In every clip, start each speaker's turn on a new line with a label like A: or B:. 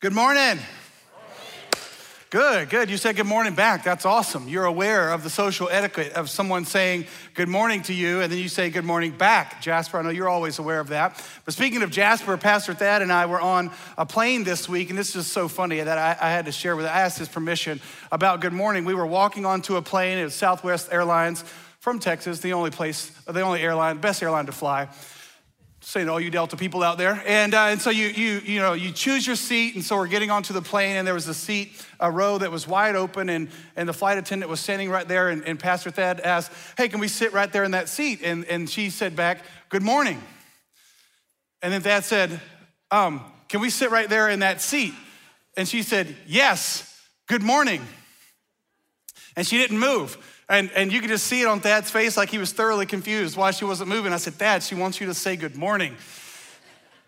A: Good morning. Good, good. You said good morning back. That's awesome. You're aware of the social etiquette of someone saying good morning to you and then you say good morning back. Jasper, I know you're always aware of that. But speaking of Jasper, Pastor Thad and I were on a plane this week, and this is so funny that I, I had to share with I asked his permission about good morning. We were walking onto a plane, it was Southwest Airlines from Texas, the only place, the only airline, best airline to fly saying all you Delta people out there. And, uh, and so you, you, you, know, you choose your seat. And so we're getting onto the plane, and there was a seat, a row that was wide open, and, and the flight attendant was standing right there. And, and Pastor Thad asked, Hey, can we sit right there in that seat? And, and she said back, Good morning. And then Thad said, um, Can we sit right there in that seat? And she said, Yes, good morning. And she didn't move. And, and you could just see it on Thad's face like he was thoroughly confused why she wasn't moving. I said, Thad, she wants you to say good morning.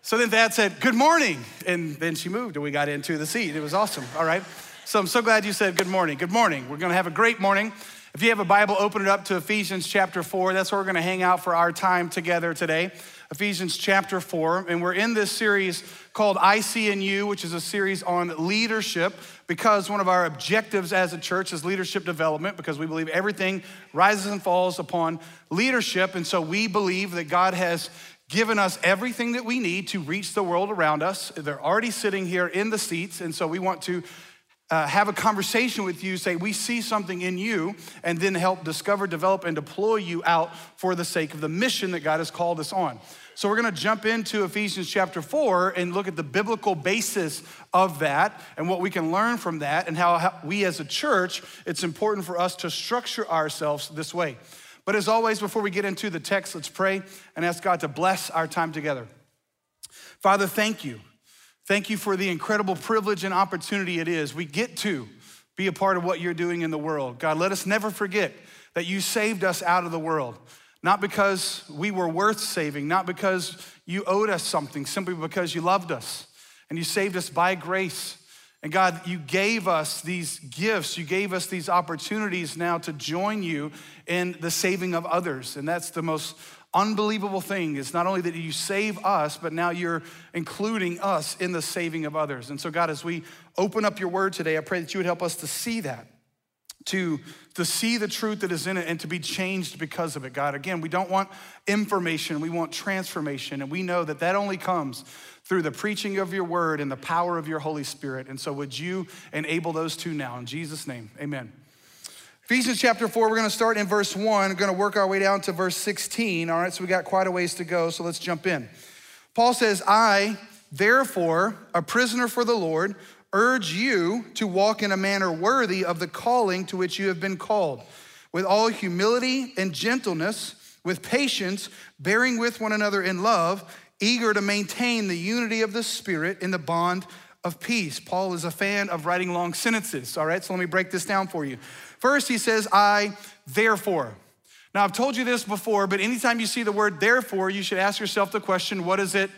A: So then Thad said, Good morning. And then she moved and we got into the seat. It was awesome. All right. So I'm so glad you said good morning. Good morning. We're going to have a great morning. If you have a Bible, open it up to Ephesians chapter 4. That's where we're going to hang out for our time together today. Ephesians chapter 4. And we're in this series called I See in You, which is a series on leadership because one of our objectives as a church is leadership development because we believe everything rises and falls upon leadership. And so we believe that God has given us everything that we need to reach the world around us. They're already sitting here in the seats. And so we want to uh, have a conversation with you, say, we see something in you, and then help discover, develop, and deploy you out for the sake of the mission that God has called us on. So we're going to jump into Ephesians chapter 4 and look at the biblical basis of that and what we can learn from that and how, how we as a church, it's important for us to structure ourselves this way. But as always, before we get into the text, let's pray and ask God to bless our time together. Father, thank you. Thank you for the incredible privilege and opportunity it is. We get to be a part of what you're doing in the world. God, let us never forget that you saved us out of the world. Not because we were worth saving, not because you owed us something, simply because you loved us and you saved us by grace. And God, you gave us these gifts, you gave us these opportunities now to join you in the saving of others. And that's the most unbelievable thing is not only that you save us, but now you're including us in the saving of others. And so, God, as we open up your word today, I pray that you would help us to see that to, to see the truth that is in it and to be changed because of it, God. Again, we don't want information, we want transformation. And we know that that only comes through the preaching of your word and the power of your Holy Spirit. And so, would you enable those two now? In Jesus' name, amen. Ephesians chapter 4, we're going to start in verse 1. We're going to work our way down to verse 16. All right, so we got quite a ways to go, so let's jump in. Paul says, I, therefore, a prisoner for the Lord, urge you to walk in a manner worthy of the calling to which you have been called, with all humility and gentleness, with patience, bearing with one another in love, eager to maintain the unity of the Spirit in the bond of peace. Paul is a fan of writing long sentences, all right? So let me break this down for you. First, he says, I therefore. Now, I've told you this before, but anytime you see the word therefore, you should ask yourself the question, what is it?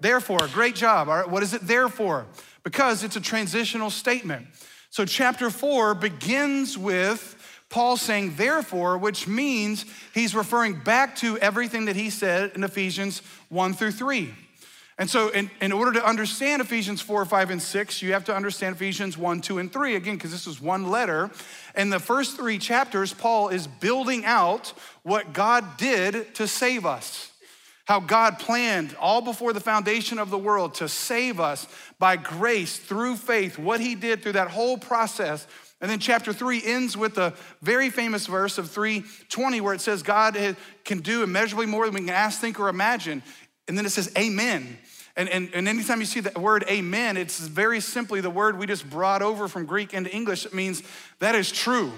A: Therefore, therefore. great job, all right? What is it there for? because it's a transitional statement. So, chapter four begins with Paul saying, therefore, which means he's referring back to everything that he said in Ephesians 1 through 3. And so, in, in order to understand Ephesians 4, 5, and 6, you have to understand Ephesians 1, 2, and 3. Again, because this is one letter. In the first three chapters, Paul is building out what God did to save us how God planned all before the foundation of the world to save us by grace through faith, what he did through that whole process. And then chapter three ends with a very famous verse of 320 where it says, God can do immeasurably more than we can ask, think, or imagine. And then it says, Amen. And, and, and anytime you see the word amen, it's very simply the word we just brought over from Greek into English. It means that is true.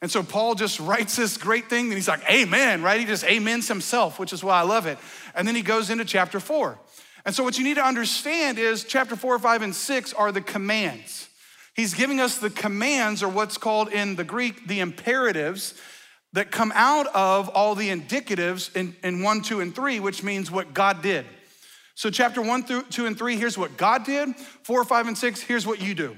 A: And so Paul just writes this great thing and he's like, Amen, right? He just amens himself, which is why I love it. And then he goes into chapter four. And so what you need to understand is chapter four, five, and six are the commands. He's giving us the commands, or what's called in the Greek the imperatives, that come out of all the indicatives in, in one, two, and three, which means what God did. So, chapter one through two and three, here's what God did. Four, five, and six, here's what you do.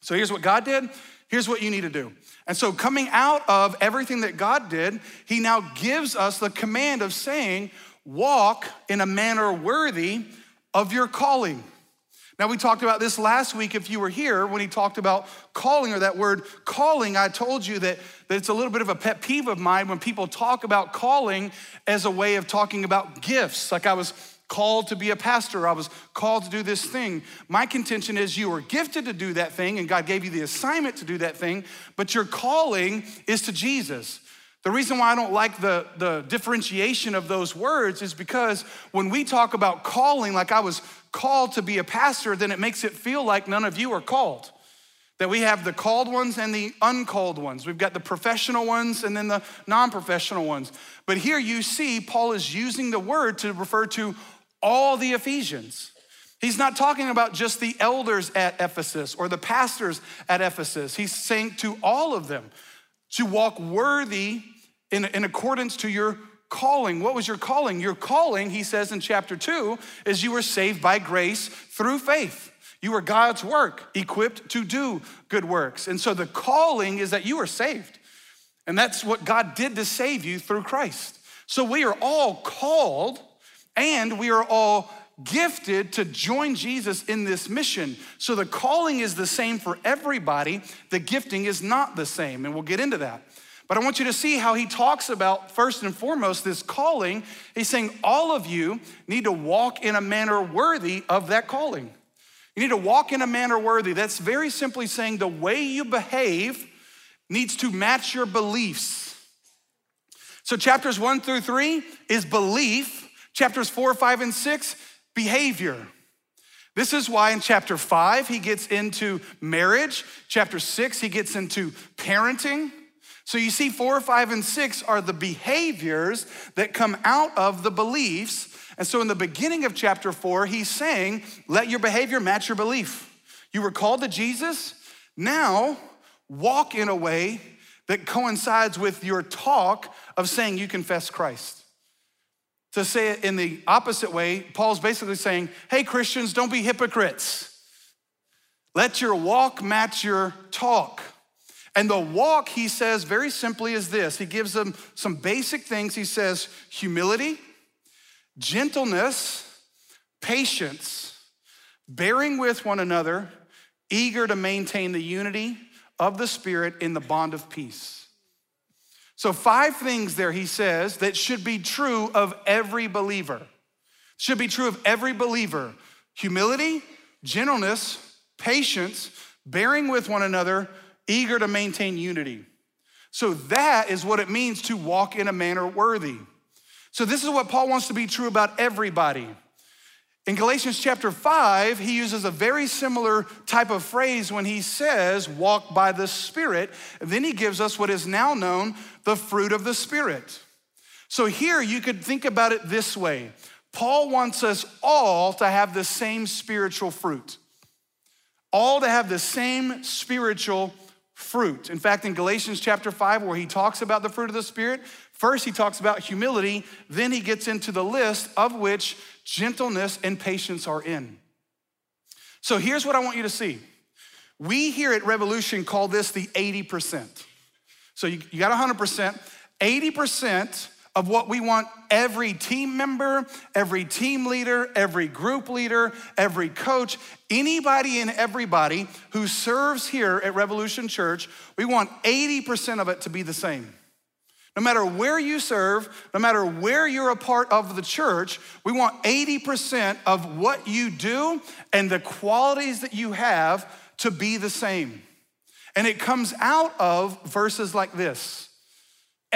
A: So, here's what God did, here's what you need to do. And so, coming out of everything that God did, He now gives us the command of saying, walk in a manner worthy of your calling. Now, we talked about this last week if you were here when he talked about calling or that word calling. I told you that, that it's a little bit of a pet peeve of mine when people talk about calling as a way of talking about gifts. Like I was called to be a pastor, I was called to do this thing. My contention is you were gifted to do that thing and God gave you the assignment to do that thing, but your calling is to Jesus. The reason why I don't like the, the differentiation of those words is because when we talk about calling, like I was called to be a pastor, then it makes it feel like none of you are called. That we have the called ones and the uncalled ones. We've got the professional ones and then the non professional ones. But here you see Paul is using the word to refer to all the Ephesians. He's not talking about just the elders at Ephesus or the pastors at Ephesus. He's saying to all of them to walk worthy in, in accordance to your calling. What was your calling? Your calling, he says in chapter two, is you were saved by grace through faith. You were God's work, equipped to do good works. And so the calling is that you are saved. And that's what God did to save you through Christ. So we are all called and we are all gifted to join Jesus in this mission. So the calling is the same for everybody, the gifting is not the same. And we'll get into that. But I want you to see how he talks about, first and foremost, this calling. He's saying all of you need to walk in a manner worthy of that calling. You need to walk in a manner worthy. That's very simply saying the way you behave needs to match your beliefs. So, chapters one through three is belief, chapters four, five, and six, behavior. This is why in chapter five, he gets into marriage. Chapter six, he gets into parenting. So you see, four, five, and six are the behaviors that come out of the beliefs. And so in the beginning of chapter four, he's saying, let your behavior match your belief. You were called to Jesus. Now walk in a way that coincides with your talk of saying you confess Christ. To say it in the opposite way, Paul's basically saying, hey, Christians, don't be hypocrites. Let your walk match your talk. And the walk, he says very simply, is this He gives them some basic things. He says humility, gentleness, patience, bearing with one another, eager to maintain the unity of the Spirit in the bond of peace. So, five things there he says that should be true of every believer. Should be true of every believer humility, gentleness, patience, bearing with one another, eager to maintain unity. So that is what it means to walk in a manner worthy. So this is what Paul wants to be true about everybody. In Galatians chapter 5, he uses a very similar type of phrase when he says, walk by the Spirit. Then he gives us what is now known the fruit of the Spirit. So here you could think about it this way Paul wants us all to have the same spiritual fruit, all to have the same spiritual fruit. In fact, in Galatians chapter 5, where he talks about the fruit of the Spirit, first he talks about humility, then he gets into the list of which gentleness and patience are in. So here's what I want you to see. We here at Revolution call this the 80%. So you, you got 100%. 80% of what we want every team member, every team leader, every group leader, every coach, anybody and everybody who serves here at Revolution Church, we want 80% of it to be the same. No matter where you serve, no matter where you're a part of the church, we want 80% of what you do and the qualities that you have to be the same. And it comes out of verses like this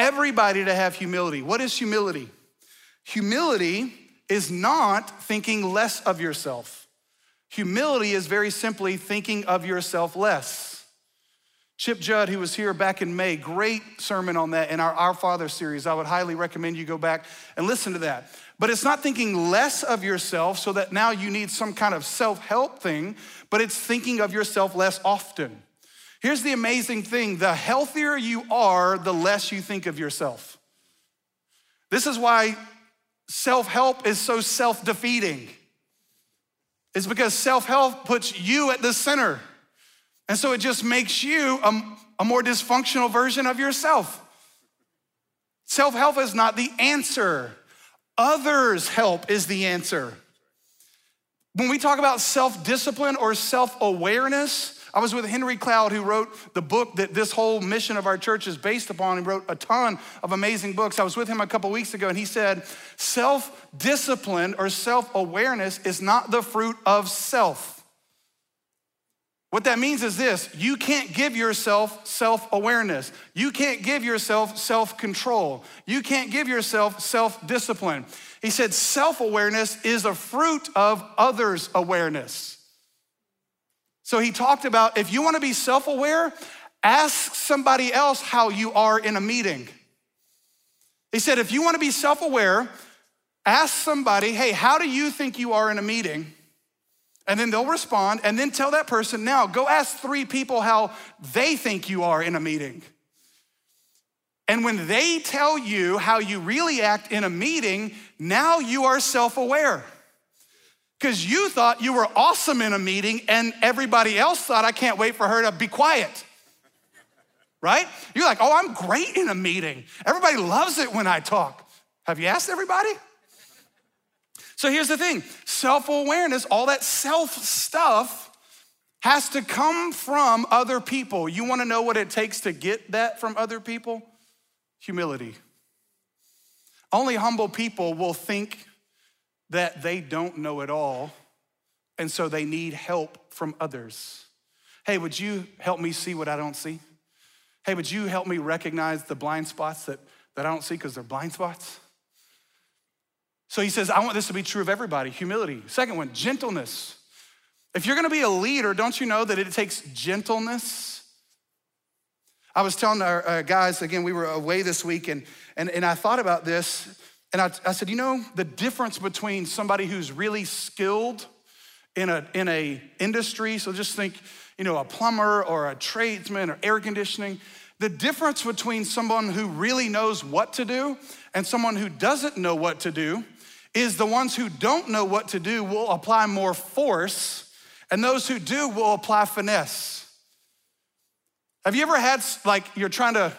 A: everybody to have humility. What is humility? Humility is not thinking less of yourself. Humility is very simply thinking of yourself less. Chip Judd, who was here back in May, great sermon on that in our Our Father series. I would highly recommend you go back and listen to that. But it's not thinking less of yourself so that now you need some kind of self help thing, but it's thinking of yourself less often. Here's the amazing thing the healthier you are, the less you think of yourself. This is why self help is so self defeating. It's because self help puts you at the center. And so it just makes you a, a more dysfunctional version of yourself. Self help is not the answer, others' help is the answer. When we talk about self discipline or self awareness, I was with Henry Cloud, who wrote the book that this whole mission of our church is based upon. He wrote a ton of amazing books. I was with him a couple weeks ago, and he said, Self discipline or self awareness is not the fruit of self. What that means is this you can't give yourself self awareness. You can't give yourself self control. You can't give yourself self discipline. He said self awareness is a fruit of others' awareness. So he talked about if you want to be self aware, ask somebody else how you are in a meeting. He said, if you want to be self aware, ask somebody, hey, how do you think you are in a meeting? And then they'll respond, and then tell that person, now go ask three people how they think you are in a meeting. And when they tell you how you really act in a meeting, now you are self aware because you thought you were awesome in a meeting and everybody else thought, I can't wait for her to be quiet. Right? You're like, oh, I'm great in a meeting. Everybody loves it when I talk. Have you asked everybody? So here's the thing self awareness, all that self stuff has to come from other people. You wanna know what it takes to get that from other people? Humility. Only humble people will think that they don't know it all, and so they need help from others. Hey, would you help me see what I don't see? Hey, would you help me recognize the blind spots that, that I don't see because they're blind spots? So he says, I want this to be true of everybody humility. Second one, gentleness. If you're gonna be a leader, don't you know that it takes gentleness? I was telling our uh, guys, again, we were away this week, and, and, and I thought about this. And I, I said, you know, the difference between somebody who's really skilled in a, in a industry, so just think, you know, a plumber or a tradesman or air conditioning, the difference between someone who really knows what to do and someone who doesn't know what to do is the ones who don't know what to do will apply more force, and those who do will apply finesse. Have you ever had, like, you're trying to,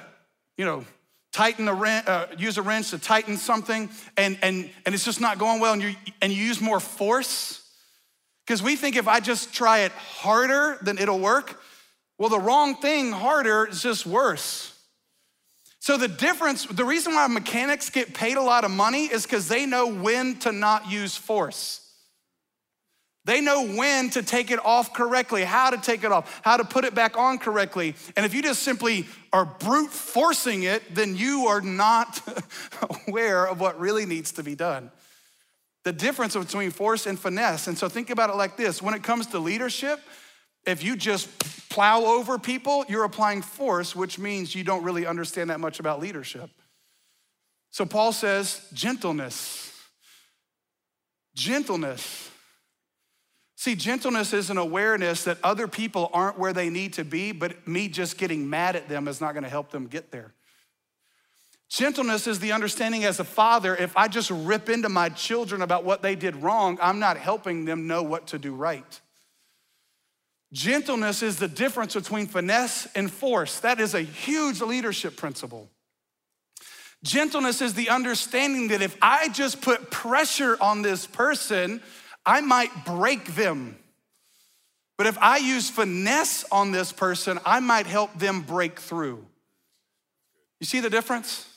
A: you know, tighten a wrench, uh, use a wrench to tighten something and, and, and it's just not going well and you, and you use more force? Because we think if I just try it harder, then it'll work. Well, the wrong thing harder is just worse. So the difference, the reason why mechanics get paid a lot of money is because they know when to not use force. They know when to take it off correctly, how to take it off, how to put it back on correctly. And if you just simply are brute forcing it, then you are not aware of what really needs to be done. The difference between force and finesse. And so think about it like this when it comes to leadership, if you just plow over people, you're applying force, which means you don't really understand that much about leadership. So Paul says, gentleness. Gentleness. See, gentleness is an awareness that other people aren't where they need to be, but me just getting mad at them is not gonna help them get there. Gentleness is the understanding as a father, if I just rip into my children about what they did wrong, I'm not helping them know what to do right. Gentleness is the difference between finesse and force. That is a huge leadership principle. Gentleness is the understanding that if I just put pressure on this person, I might break them. But if I use finesse on this person, I might help them break through. You see the difference?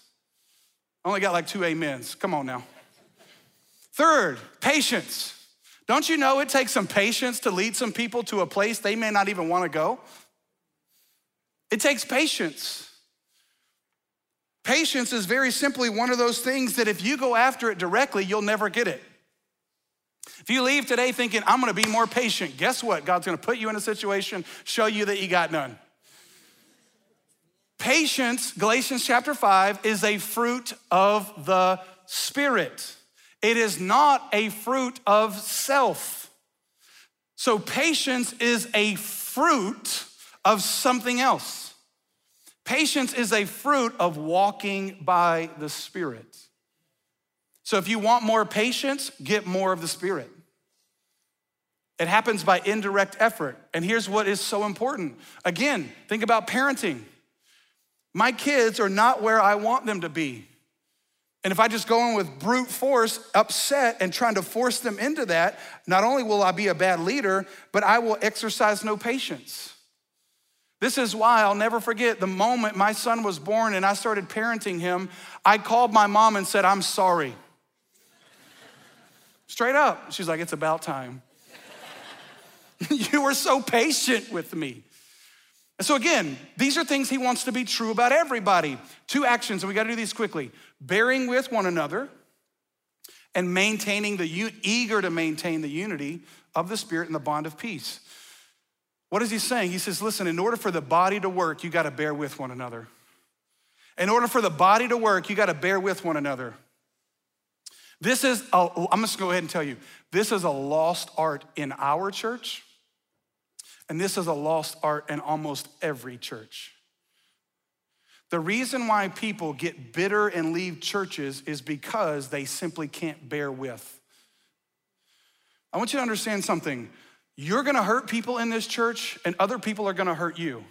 A: I only got like two amens. Come on now. Third, patience. Don't you know it takes some patience to lead some people to a place they may not even want to go? It takes patience. Patience is very simply one of those things that if you go after it directly, you'll never get it. If you leave today thinking, I'm gonna be more patient, guess what? God's gonna put you in a situation, show you that you got none. Patience, Galatians chapter 5, is a fruit of the Spirit. It is not a fruit of self. So, patience is a fruit of something else. Patience is a fruit of walking by the Spirit. So if you want more patience, get more of the Spirit. It happens by indirect effort. And here's what is so important. Again, think about parenting. My kids are not where I want them to be. And if I just go in with brute force, upset, and trying to force them into that, not only will I be a bad leader, but I will exercise no patience. This is why I'll never forget the moment my son was born and I started parenting him. I called my mom and said, I'm sorry. Straight up. She's like, It's about time. you were so patient with me. And so, again, these are things he wants to be true about everybody. Two actions, and we got to do these quickly bearing with one another and maintaining the, eager to maintain the unity of the Spirit and the bond of peace. What is he saying? He says, listen, in order for the body to work, you got to bear with one another. In order for the body to work, you got to bear with one another. This is, i oh, I'm just gonna go ahead and tell you, this is a lost art in our church and this is a lost art in almost every church. The reason why people get bitter and leave churches is because they simply can't bear with. I want you to understand something. You're gonna hurt people in this church, and other people are gonna hurt you.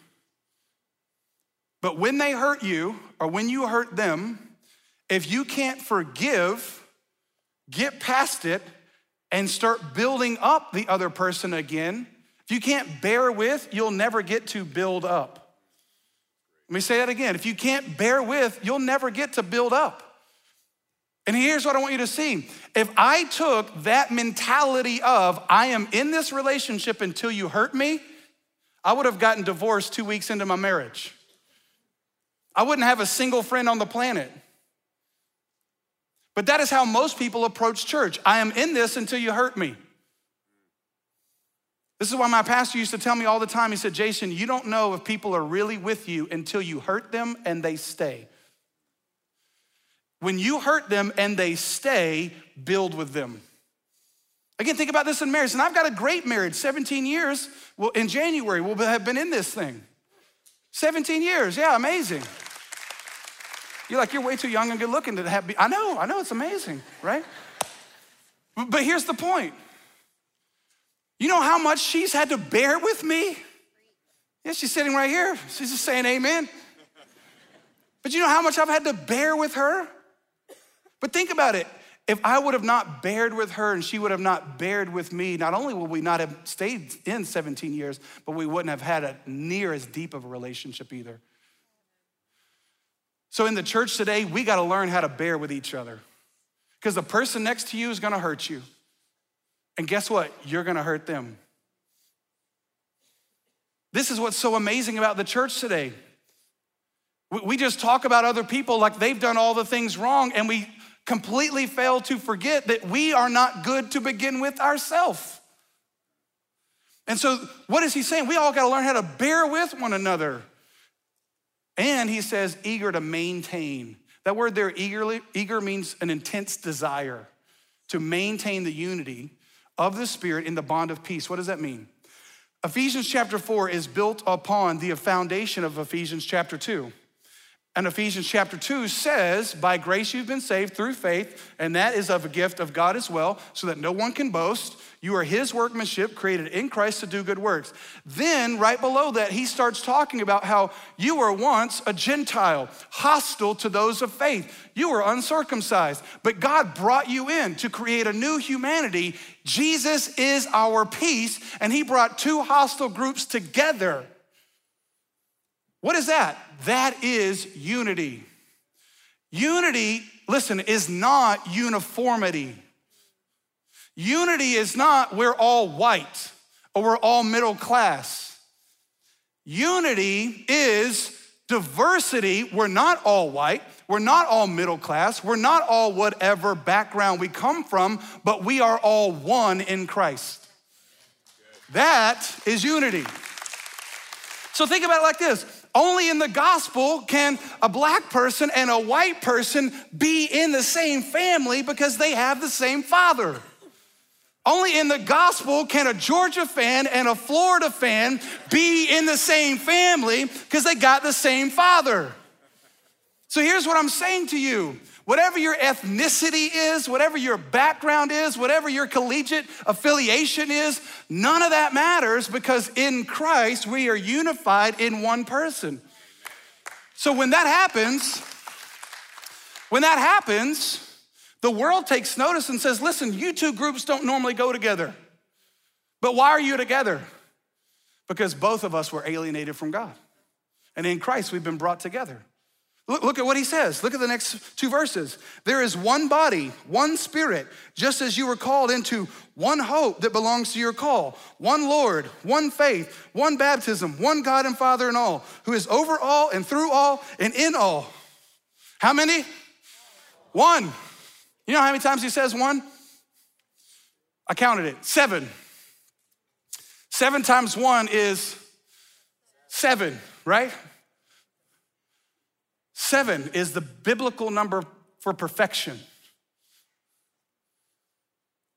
A: But when they hurt you, or when you hurt them, if you can't forgive, get past it, and start building up the other person again, if you can't bear with, you'll never get to build up. Let me say that again. If you can't bear with, you'll never get to build up. And here's what I want you to see. If I took that mentality of, I am in this relationship until you hurt me, I would have gotten divorced two weeks into my marriage. I wouldn't have a single friend on the planet. But that is how most people approach church. I am in this until you hurt me. This is why my pastor used to tell me all the time. He said, Jason, you don't know if people are really with you until you hurt them and they stay. When you hurt them and they stay, build with them. Again, think about this in marriage. And I've got a great marriage, 17 years. Well, in January, we'll have been in this thing. 17 years, yeah, amazing. You're like, you're way too young and good looking to have, I know, I know, it's amazing, right? But here's the point you know how much she's had to bear with me? Yeah, she's sitting right here. She's just saying amen. But you know how much I've had to bear with her? But think about it. If I would have not bared with her and she would have not bared with me, not only would we not have stayed in 17 years, but we wouldn't have had a near as deep of a relationship either. So in the church today, we got to learn how to bear with each other. Because the person next to you is going to hurt you. And guess what? You're gonna hurt them. This is what's so amazing about the church today. We just talk about other people like they've done all the things wrong, and we completely fail to forget that we are not good to begin with ourselves. And so, what is he saying? We all got to learn how to bear with one another. And he says, eager to maintain. That word there, eagerly, eager means an intense desire to maintain the unity of the Spirit in the bond of peace. What does that mean? Ephesians chapter 4 is built upon the foundation of Ephesians chapter 2. And Ephesians chapter 2 says, By grace you've been saved through faith, and that is of a gift of God as well, so that no one can boast. You are his workmanship created in Christ to do good works. Then, right below that, he starts talking about how you were once a Gentile, hostile to those of faith. You were uncircumcised, but God brought you in to create a new humanity. Jesus is our peace, and he brought two hostile groups together. What is that? That is unity. Unity, listen, is not uniformity. Unity is not we're all white or we're all middle class. Unity is diversity. We're not all white. We're not all middle class. We're not all whatever background we come from, but we are all one in Christ. That is unity. So think about it like this only in the gospel can a black person and a white person be in the same family because they have the same father. Only in the gospel can a Georgia fan and a Florida fan be in the same family because they got the same father. So here's what I'm saying to you whatever your ethnicity is, whatever your background is, whatever your collegiate affiliation is, none of that matters because in Christ we are unified in one person. So when that happens, When that happens, the world takes notice and says, listen, you two groups don't normally go together. But why are you together? Because both of us were alienated from God. And in Christ, we've been brought together. Look, look, at what he says. Look at the next two verses. There is one body, one spirit, just as you were called into one hope that belongs to your call, one Lord, one faith, one baptism, one God and Father in all, who is over all and through all and in all. How many? One. You know how many times he says one? I counted it seven. Seven times one is seven, right? Seven is the biblical number for perfection.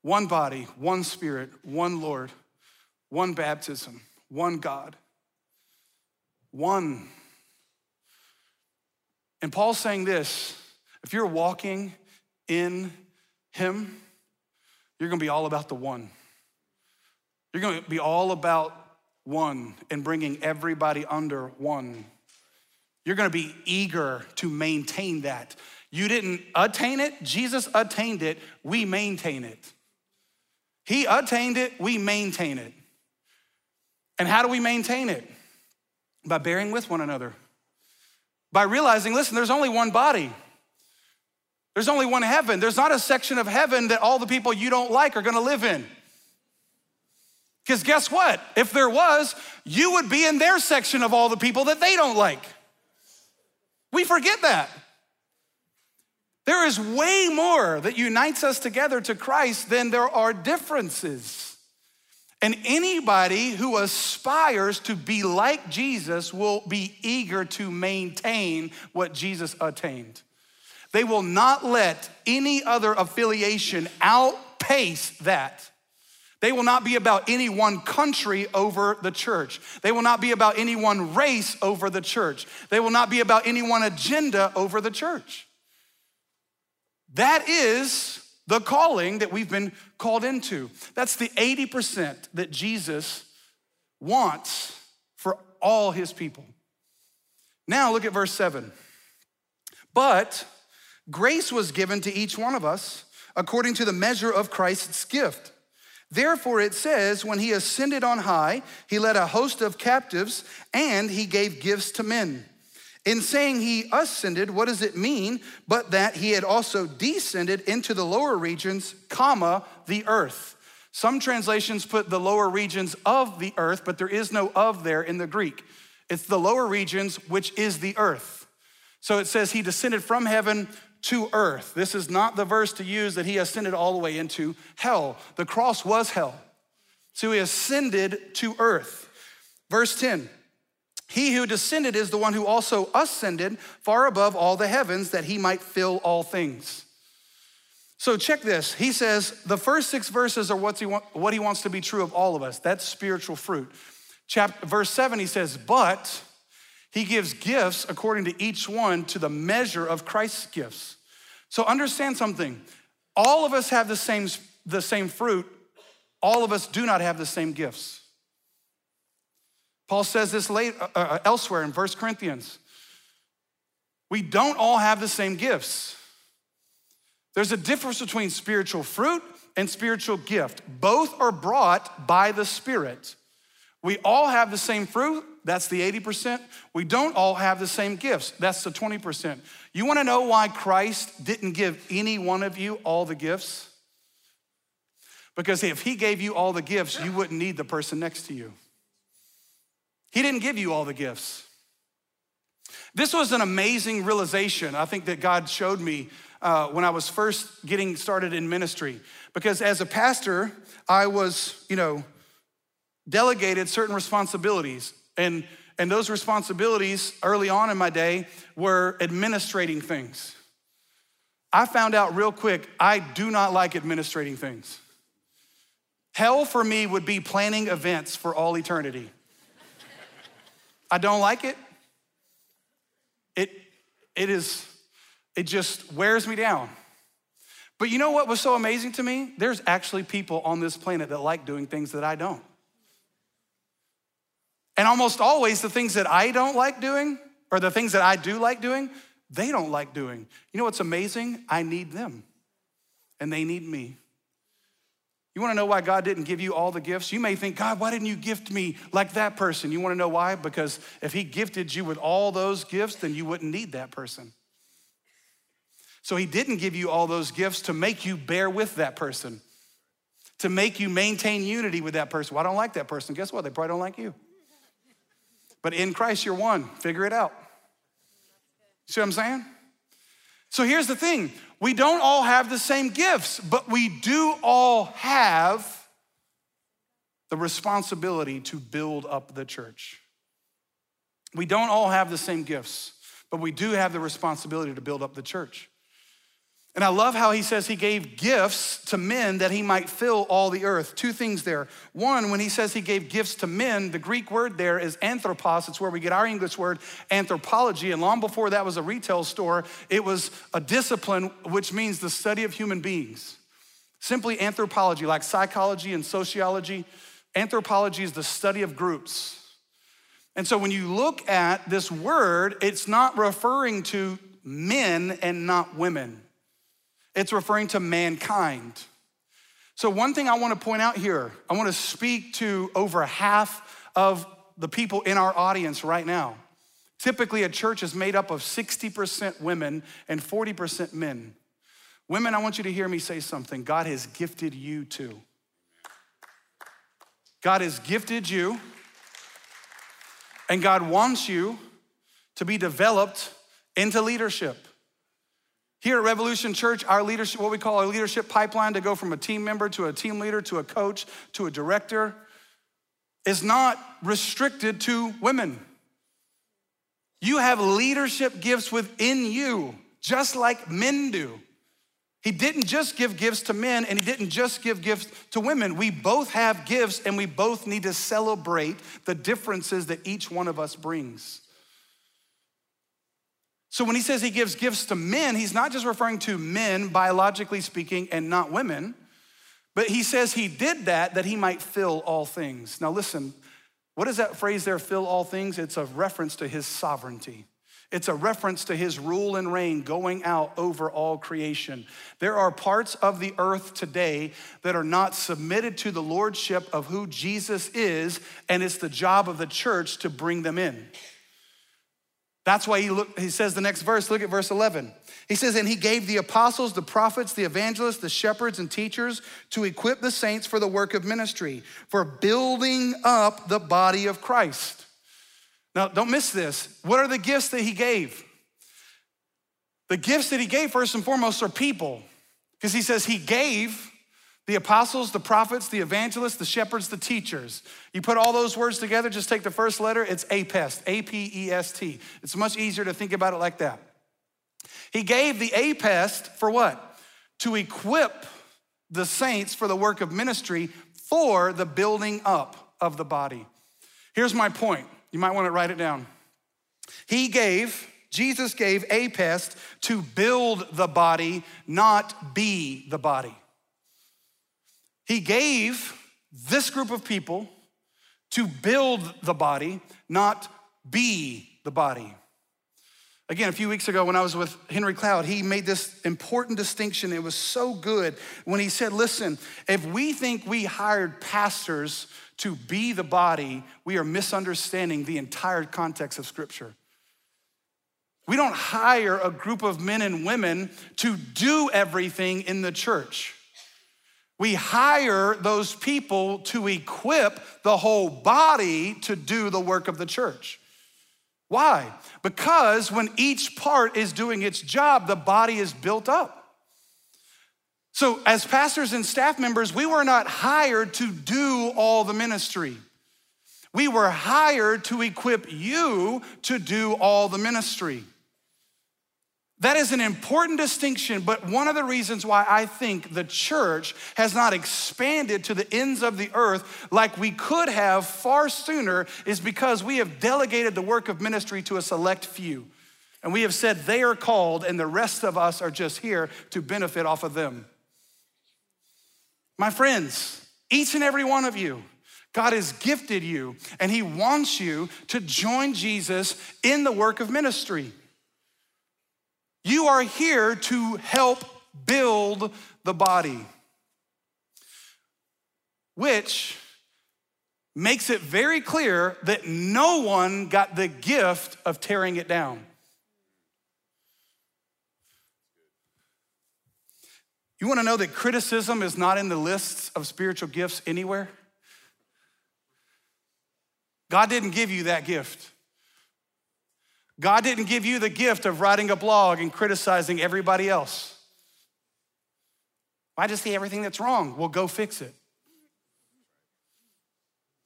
A: One body, one spirit, one Lord, one baptism, one God, one. And Paul's saying this if you're walking in Him, you're gonna be all about the one. You're gonna be all about one and bringing everybody under one. You're gonna be eager to maintain that. You didn't attain it, Jesus attained it, we maintain it. He attained it, we maintain it. And how do we maintain it? By bearing with one another. By realizing, listen, there's only one body. There's only one heaven. There's not a section of heaven that all the people you don't like are gonna live in. Because guess what? If there was, you would be in their section of all the people that they don't like. We forget that. There is way more that unites us together to Christ than there are differences. And anybody who aspires to be like Jesus will be eager to maintain what Jesus attained. They will not let any other affiliation outpace that. They will not be about any one country over the church. They will not be about any one race over the church. They will not be about any one agenda over the church. That is the calling that we've been called into. That's the 80% that Jesus wants for all his people. Now look at verse 7. But Grace was given to each one of us according to the measure of Christ's gift. Therefore, it says, when he ascended on high, he led a host of captives and he gave gifts to men. In saying he ascended, what does it mean? But that he had also descended into the lower regions, comma, the earth. Some translations put the lower regions of the earth, but there is no of there in the Greek. It's the lower regions, which is the earth. So it says he descended from heaven to earth. This is not the verse to use that he ascended all the way into hell. The cross was hell. So he ascended to earth. Verse 10 He who descended is the one who also ascended far above all the heavens that he might fill all things. So check this. He says the first six verses are what's he want, what he wants to be true of all of us. That's spiritual fruit. Chapter, verse 7, he says, But he gives gifts according to each one to the measure of Christ's gifts. So understand something. All of us have the same, the same fruit. All of us do not have the same gifts. Paul says this late, uh, uh, elsewhere in 1 Corinthians. We don't all have the same gifts. There's a difference between spiritual fruit and spiritual gift. Both are brought by the Spirit. We all have the same fruit, that's the 80%. We don't all have the same gifts, that's the 20%. You wanna know why Christ didn't give any one of you all the gifts? Because if he gave you all the gifts, you wouldn't need the person next to you. He didn't give you all the gifts. This was an amazing realization, I think, that God showed me uh, when I was first getting started in ministry. Because as a pastor, I was, you know, delegated certain responsibilities. And, and those responsibilities early on in my day were administrating things. I found out real quick, I do not like administrating things. Hell for me would be planning events for all eternity. I don't like it. It, it is, it just wears me down. But you know what was so amazing to me? There's actually people on this planet that like doing things that I don't. And almost always, the things that I don't like doing, or the things that I do like doing, they don't like doing. You know what's amazing? I need them, and they need me. You wanna know why God didn't give you all the gifts? You may think, God, why didn't you gift me like that person? You wanna know why? Because if He gifted you with all those gifts, then you wouldn't need that person. So He didn't give you all those gifts to make you bear with that person, to make you maintain unity with that person. Well, I don't like that person. Guess what? They probably don't like you. But in Christ, you're one. Figure it out. See what I'm saying? So here's the thing we don't all have the same gifts, but we do all have the responsibility to build up the church. We don't all have the same gifts, but we do have the responsibility to build up the church. And I love how he says he gave gifts to men that he might fill all the earth. Two things there. One, when he says he gave gifts to men, the Greek word there is anthropos. It's where we get our English word anthropology. And long before that was a retail store, it was a discipline which means the study of human beings. Simply anthropology, like psychology and sociology. Anthropology is the study of groups. And so when you look at this word, it's not referring to men and not women it's referring to mankind. So, one thing I want to point out here, I want to speak to over half of the people in our audience right now. Typically, a church is made up of 60% women and 40% men. Women, I want you to hear me say something. God has gifted you too. God has gifted you, and God wants you to be developed into leadership. Here at Revolution Church, our leadership, what we call our leadership pipeline to go from a team member to a team leader to a coach to a director, is not restricted to women. You have leadership gifts within you, just like men do. He didn't just give gifts to men and he didn't just give gifts to women. We both have gifts and we both need to celebrate the differences that each one of us brings. So when he says he gives gifts to men, he's not just referring to men, biologically speaking, and not women, but he says he did that that he might fill all things. Now listen, what is that phrase there, fill all things? It's a reference to his sovereignty. It's a reference to his rule and reign going out over all creation. There are parts of the earth today that are not submitted to the lordship of who Jesus is, and it's the job of the church to bring them in. That's why he, look, he says the next verse, look at verse 11. He says, And he gave the apostles, the prophets, the evangelists, the shepherds, and teachers to equip the saints for the work of ministry, for building up the body of Christ. Now, don't miss this. What are the gifts that he gave? The gifts that he gave, first and foremost, are people, because he says he gave the apostles, the prophets, the evangelists, the shepherds, the teachers. You put all those words together, just take the first letter, it's APEST, A P E S T. It's much easier to think about it like that. He gave the APEST for what? To equip the saints for the work of ministry for the building up of the body. Here's my point. You might want to write it down. He gave, Jesus gave APEST to build the body, not be the body. He gave this group of people to build the body, not be the body. Again, a few weeks ago when I was with Henry Cloud, he made this important distinction. It was so good when he said, Listen, if we think we hired pastors to be the body, we are misunderstanding the entire context of Scripture. We don't hire a group of men and women to do everything in the church. We hire those people to equip the whole body to do the work of the church. Why? Because when each part is doing its job, the body is built up. So, as pastors and staff members, we were not hired to do all the ministry. We were hired to equip you to do all the ministry. That is an important distinction, but one of the reasons why I think the church has not expanded to the ends of the earth like we could have far sooner is because we have delegated the work of ministry to a select few. And we have said they are called, and the rest of us are just here to benefit off of them. My friends, each and every one of you, God has gifted you, and He wants you to join Jesus in the work of ministry. You are here to help build the body, which makes it very clear that no one got the gift of tearing it down. You wanna know that criticism is not in the lists of spiritual gifts anywhere? God didn't give you that gift. God didn't give you the gift of writing a blog and criticizing everybody else. I just see everything that's wrong. Well, go fix it.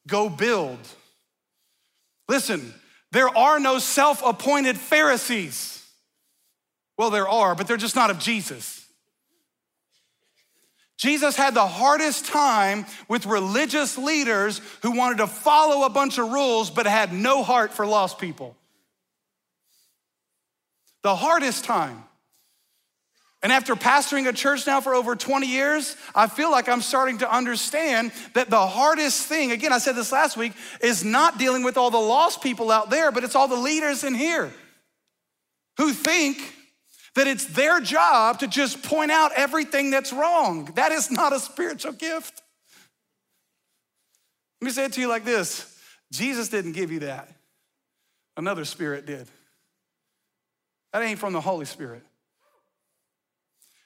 A: Go build. Listen, there are no self appointed Pharisees. Well, there are, but they're just not of Jesus. Jesus had the hardest time with religious leaders who wanted to follow a bunch of rules but had no heart for lost people. The hardest time. And after pastoring a church now for over 20 years, I feel like I'm starting to understand that the hardest thing, again, I said this last week, is not dealing with all the lost people out there, but it's all the leaders in here who think that it's their job to just point out everything that's wrong. That is not a spiritual gift. Let me say it to you like this Jesus didn't give you that, another spirit did. That ain't from the Holy Spirit.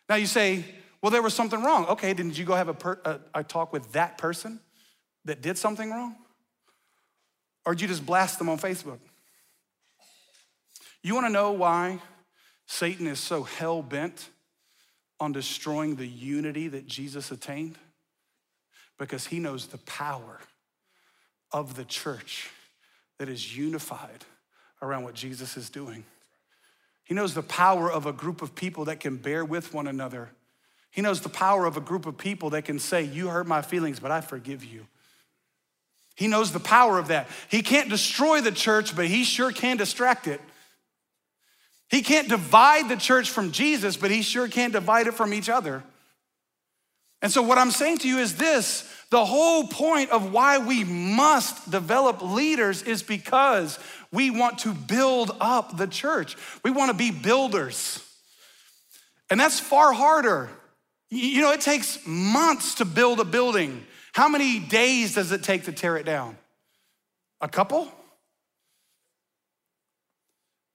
A: Now you say, well, there was something wrong. Okay, didn't you go have a, per, a, a talk with that person that did something wrong? Or did you just blast them on Facebook? You wanna know why Satan is so hell bent on destroying the unity that Jesus attained because he knows the power of the church that is unified around what Jesus is doing. He knows the power of a group of people that can bear with one another. He knows the power of a group of people that can say, You hurt my feelings, but I forgive you. He knows the power of that. He can't destroy the church, but he sure can distract it. He can't divide the church from Jesus, but he sure can divide it from each other. And so, what I'm saying to you is this the whole point of why we must develop leaders is because we want to build up the church. We want to be builders. And that's far harder. You know, it takes months to build a building. How many days does it take to tear it down? A couple?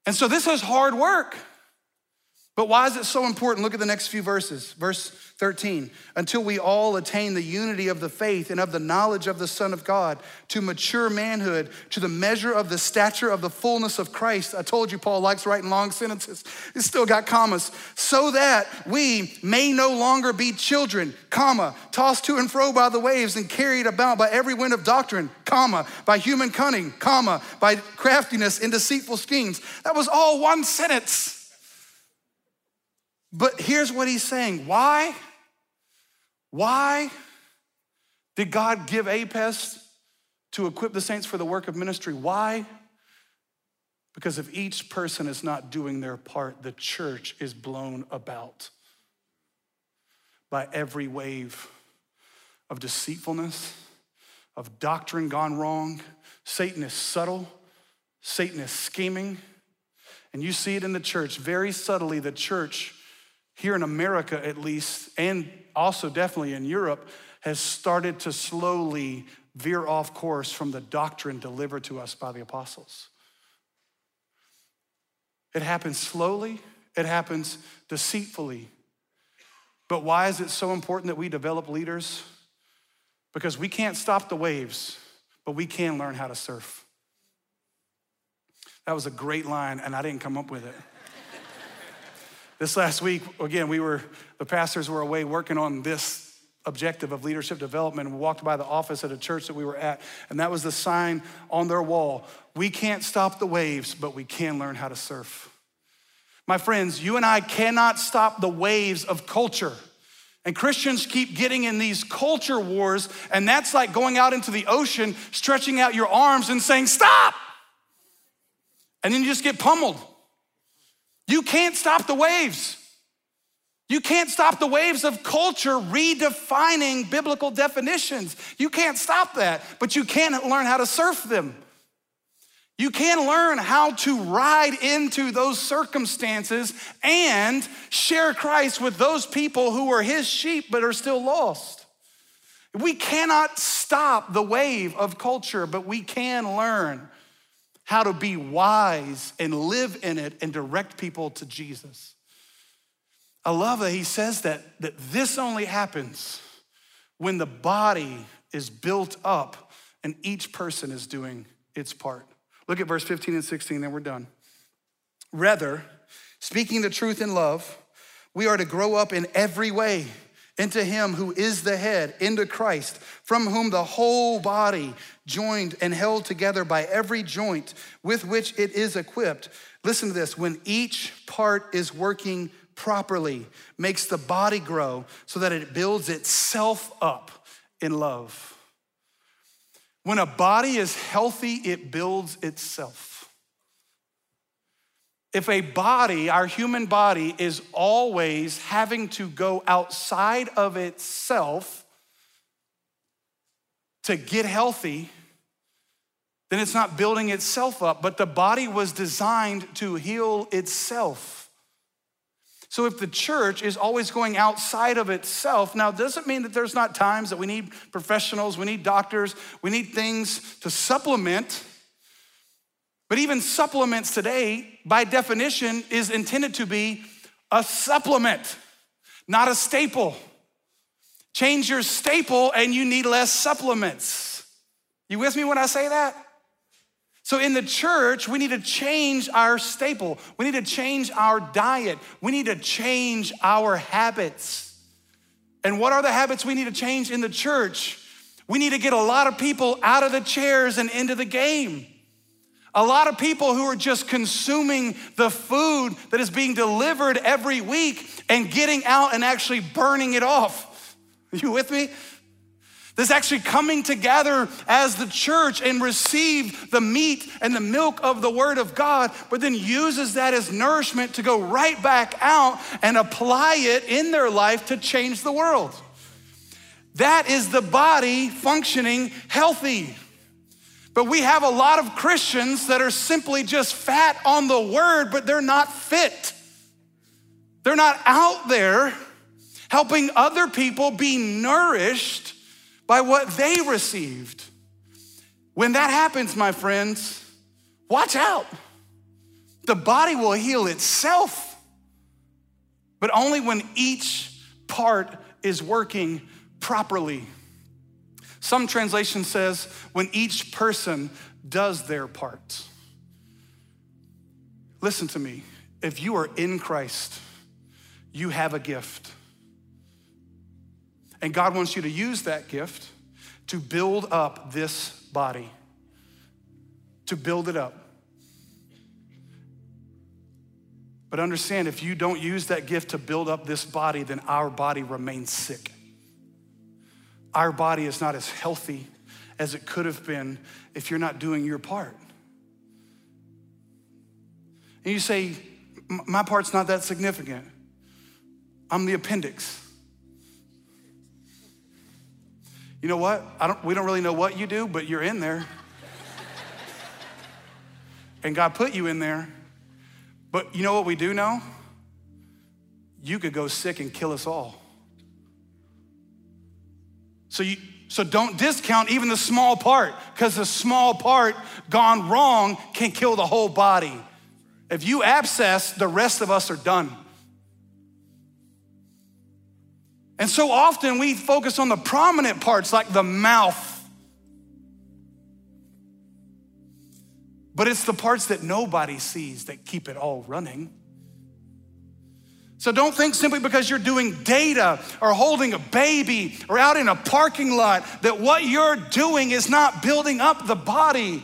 A: And so this is hard work. But why is it so important? Look at the next few verses. Verse 13. Until we all attain the unity of the faith and of the knowledge of the Son of God, to mature manhood, to the measure of the stature of the fullness of Christ. I told you Paul likes writing long sentences. He's still got commas. So that we may no longer be children, comma, tossed to and fro by the waves and carried about by every wind of doctrine, comma, by human cunning, comma, by craftiness and deceitful schemes. That was all one sentence. But here's what he's saying why? Why did God give APES to equip the saints for the work of ministry? Why? Because if each person is not doing their part, the church is blown about by every wave of deceitfulness, of doctrine gone wrong. Satan is subtle, Satan is scheming. And you see it in the church. Very subtly, the church here in America at least, and also definitely in Europe, has started to slowly veer off course from the doctrine delivered to us by the apostles. It happens slowly, it happens deceitfully. But why is it so important that we develop leaders? Because we can't stop the waves, but we can learn how to surf. That was a great line, and I didn't come up with it. This last week, again, we were, the pastors were away working on this objective of leadership development. We walked by the office at a church that we were at, and that was the sign on their wall. We can't stop the waves, but we can learn how to surf. My friends, you and I cannot stop the waves of culture. And Christians keep getting in these culture wars, and that's like going out into the ocean, stretching out your arms and saying, Stop! And then you just get pummeled. You can't stop the waves. You can't stop the waves of culture redefining biblical definitions. You can't stop that, but you can learn how to surf them. You can learn how to ride into those circumstances and share Christ with those people who are his sheep but are still lost. We cannot stop the wave of culture, but we can learn how to be wise and live in it and direct people to Jesus. I love that he says that, that this only happens when the body is built up and each person is doing its part. Look at verse 15 and 16, then we're done. Rather, speaking the truth in love, we are to grow up in every way into him who is the head, into Christ, from whom the whole body, joined and held together by every joint with which it is equipped. Listen to this when each part is working properly, makes the body grow so that it builds itself up in love. When a body is healthy, it builds itself. If a body, our human body, is always having to go outside of itself to get healthy, then it's not building itself up. But the body was designed to heal itself. So if the church is always going outside of itself, now doesn't mean that there's not times that we need professionals, we need doctors, we need things to supplement. But even supplements today, by definition, is intended to be a supplement, not a staple. Change your staple and you need less supplements. You with me when I say that? So, in the church, we need to change our staple. We need to change our diet. We need to change our habits. And what are the habits we need to change in the church? We need to get a lot of people out of the chairs and into the game. A lot of people who are just consuming the food that is being delivered every week and getting out and actually burning it off. Are you with me? This actually coming together as the church and receive the meat and the milk of the Word of God, but then uses that as nourishment to go right back out and apply it in their life to change the world. That is the body functioning healthy. But we have a lot of Christians that are simply just fat on the Word, but they're not fit. They're not out there helping other people be nourished by what they received. When that happens, my friends, watch out. The body will heal itself, but only when each part is working properly. Some translation says when each person does their part. Listen to me. If you are in Christ, you have a gift. And God wants you to use that gift to build up this body, to build it up. But understand if you don't use that gift to build up this body, then our body remains sick. Our body is not as healthy as it could have been if you're not doing your part. And you say, My part's not that significant. I'm the appendix. You know what? I don't, we don't really know what you do, but you're in there. and God put you in there. But you know what we do know? You could go sick and kill us all. So you so don't discount even the small part, because the small part gone wrong can kill the whole body. If you abscess, the rest of us are done. And so often we focus on the prominent parts like the mouth. But it's the parts that nobody sees that keep it all running. So don't think simply because you're doing data or holding a baby or out in a parking lot that what you're doing is not building up the body.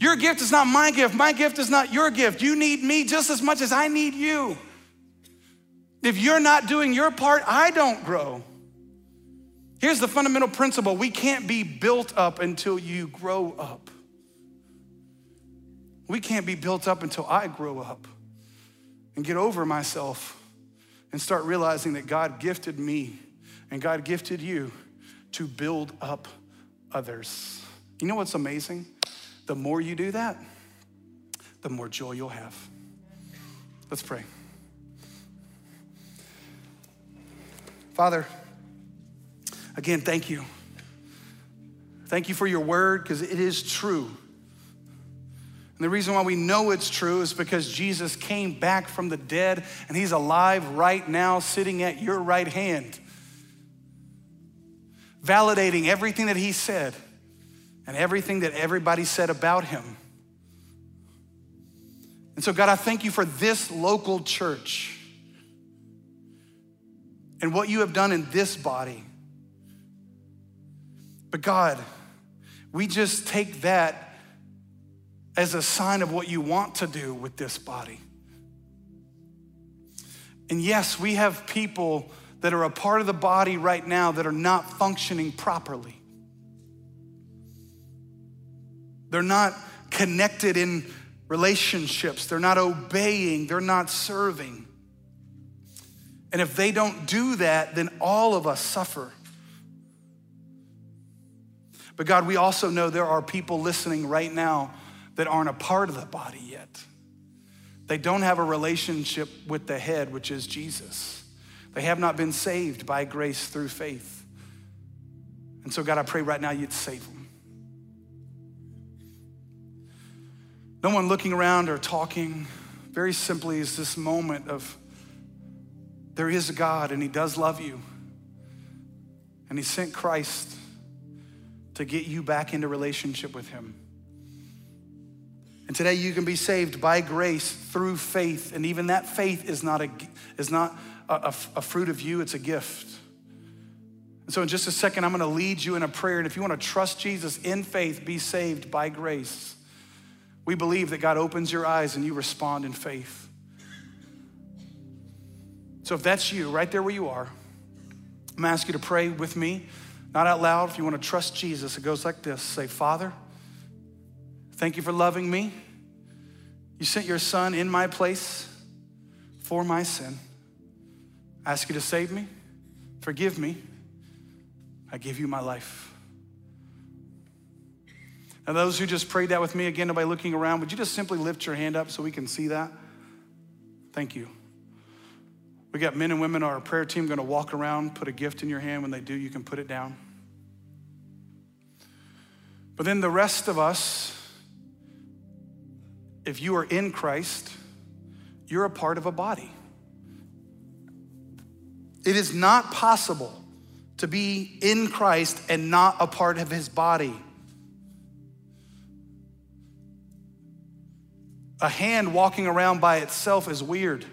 A: Your gift is not my gift. My gift is not your gift. You need me just as much as I need you. If you're not doing your part, I don't grow. Here's the fundamental principle we can't be built up until you grow up. We can't be built up until I grow up and get over myself and start realizing that God gifted me and God gifted you to build up others. You know what's amazing? the more you do that, the more joy you'll have. Let's pray. Father, again, thank you. Thank you for your word because it is true. And the reason why we know it's true is because Jesus came back from the dead and he's alive right now, sitting at your right hand, validating everything that he said and everything that everybody said about him. And so, God, I thank you for this local church and what you have done in this body. But, God, we just take that as a sign of what you want to do with this body. And yes, we have people that are a part of the body right now that are not functioning properly. They're not connected in relationships, they're not obeying, they're not serving. And if they don't do that, then all of us suffer. But God, we also know there are people listening right now that aren't a part of the body yet. They don't have a relationship with the head, which is Jesus. They have not been saved by grace through faith. And so, God, I pray right now you'd save them. No one looking around or talking. Very simply, is this moment of there is a God and He does love you. And He sent Christ to get you back into relationship with Him. And today you can be saved by grace through faith. And even that faith is not a, is not a, a, a fruit of you, it's a gift. And so, in just a second, I'm gonna lead you in a prayer. And if you wanna trust Jesus in faith, be saved by grace, we believe that God opens your eyes and you respond in faith. So, if that's you, right there where you are, I'm gonna ask you to pray with me, not out loud. If you wanna trust Jesus, it goes like this Say, Father, Thank you for loving me. You sent your son in my place for my sin. I ask you to save me, forgive me. I give you my life. Now, those who just prayed that with me, again, nobody looking around, would you just simply lift your hand up so we can see that? Thank you. We got men and women, on our prayer team, going to walk around, put a gift in your hand. When they do, you can put it down. But then the rest of us, if you are in Christ, you're a part of a body. It is not possible to be in Christ and not a part of his body. A hand walking around by itself is weird.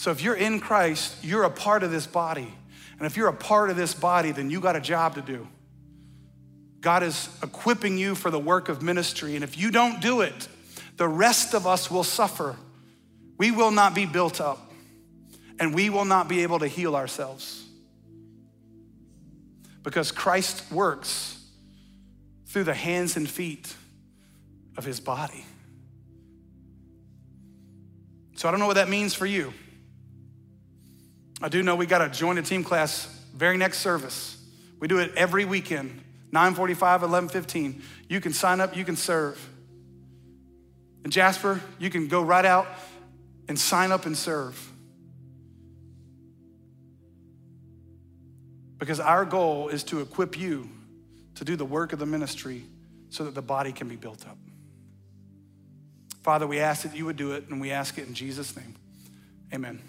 A: So if you're in Christ, you're a part of this body. And if you're a part of this body, then you got a job to do. God is equipping you for the work of ministry. And if you don't do it, the rest of us will suffer. We will not be built up, and we will not be able to heal ourselves. Because Christ works through the hands and feet of his body. So I don't know what that means for you. I do know we got to join a team class very next service. We do it every weekend. 945, 1115. You can sign up, you can serve. And Jasper, you can go right out and sign up and serve. Because our goal is to equip you to do the work of the ministry so that the body can be built up. Father, we ask that you would do it, and we ask it in Jesus' name. Amen.